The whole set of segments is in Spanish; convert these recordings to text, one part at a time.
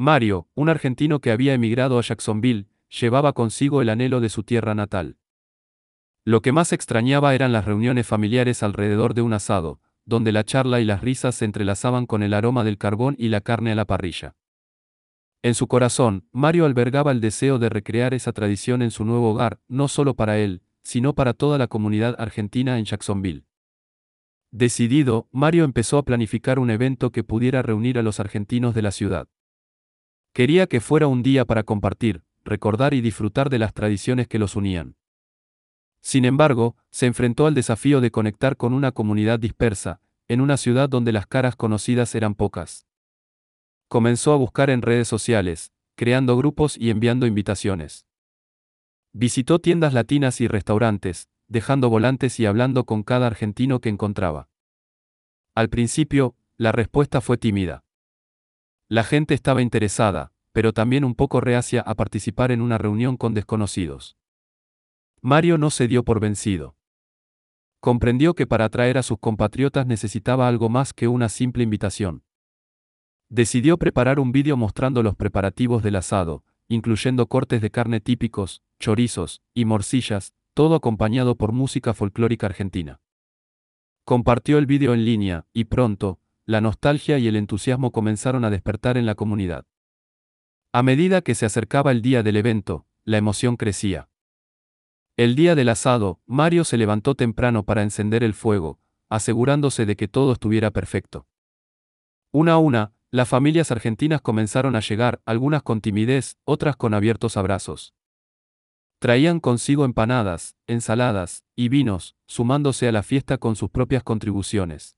Mario, un argentino que había emigrado a Jacksonville, llevaba consigo el anhelo de su tierra natal. Lo que más extrañaba eran las reuniones familiares alrededor de un asado, donde la charla y las risas se entrelazaban con el aroma del carbón y la carne a la parrilla. En su corazón, Mario albergaba el deseo de recrear esa tradición en su nuevo hogar, no solo para él, sino para toda la comunidad argentina en Jacksonville. Decidido, Mario empezó a planificar un evento que pudiera reunir a los argentinos de la ciudad. Quería que fuera un día para compartir, recordar y disfrutar de las tradiciones que los unían. Sin embargo, se enfrentó al desafío de conectar con una comunidad dispersa, en una ciudad donde las caras conocidas eran pocas. Comenzó a buscar en redes sociales, creando grupos y enviando invitaciones. Visitó tiendas latinas y restaurantes, dejando volantes y hablando con cada argentino que encontraba. Al principio, la respuesta fue tímida. La gente estaba interesada, pero también un poco reacia a participar en una reunión con desconocidos. Mario no se dio por vencido. Comprendió que para atraer a sus compatriotas necesitaba algo más que una simple invitación. Decidió preparar un vídeo mostrando los preparativos del asado, incluyendo cortes de carne típicos, chorizos y morcillas, todo acompañado por música folclórica argentina. Compartió el vídeo en línea, y pronto, la nostalgia y el entusiasmo comenzaron a despertar en la comunidad. A medida que se acercaba el día del evento, la emoción crecía. El día del asado, Mario se levantó temprano para encender el fuego, asegurándose de que todo estuviera perfecto. Una a una, las familias argentinas comenzaron a llegar, algunas con timidez, otras con abiertos abrazos. Traían consigo empanadas, ensaladas y vinos, sumándose a la fiesta con sus propias contribuciones.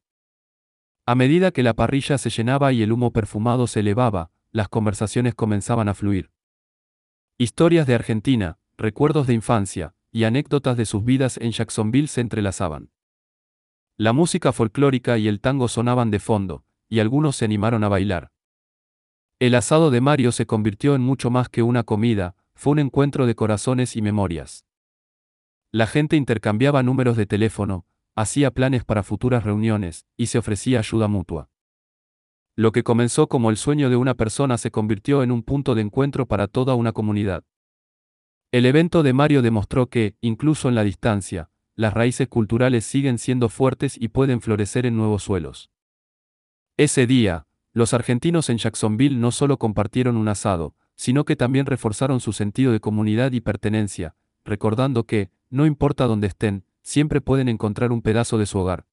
A medida que la parrilla se llenaba y el humo perfumado se elevaba, las conversaciones comenzaban a fluir. Historias de Argentina, recuerdos de infancia, y anécdotas de sus vidas en Jacksonville se entrelazaban. La música folclórica y el tango sonaban de fondo, y algunos se animaron a bailar. El asado de Mario se convirtió en mucho más que una comida, fue un encuentro de corazones y memorias. La gente intercambiaba números de teléfono, hacía planes para futuras reuniones, y se ofrecía ayuda mutua. Lo que comenzó como el sueño de una persona se convirtió en un punto de encuentro para toda una comunidad. El evento de Mario demostró que, incluso en la distancia, las raíces culturales siguen siendo fuertes y pueden florecer en nuevos suelos. Ese día, los argentinos en Jacksonville no solo compartieron un asado, sino que también reforzaron su sentido de comunidad y pertenencia, recordando que, no importa dónde estén, siempre pueden encontrar un pedazo de su hogar.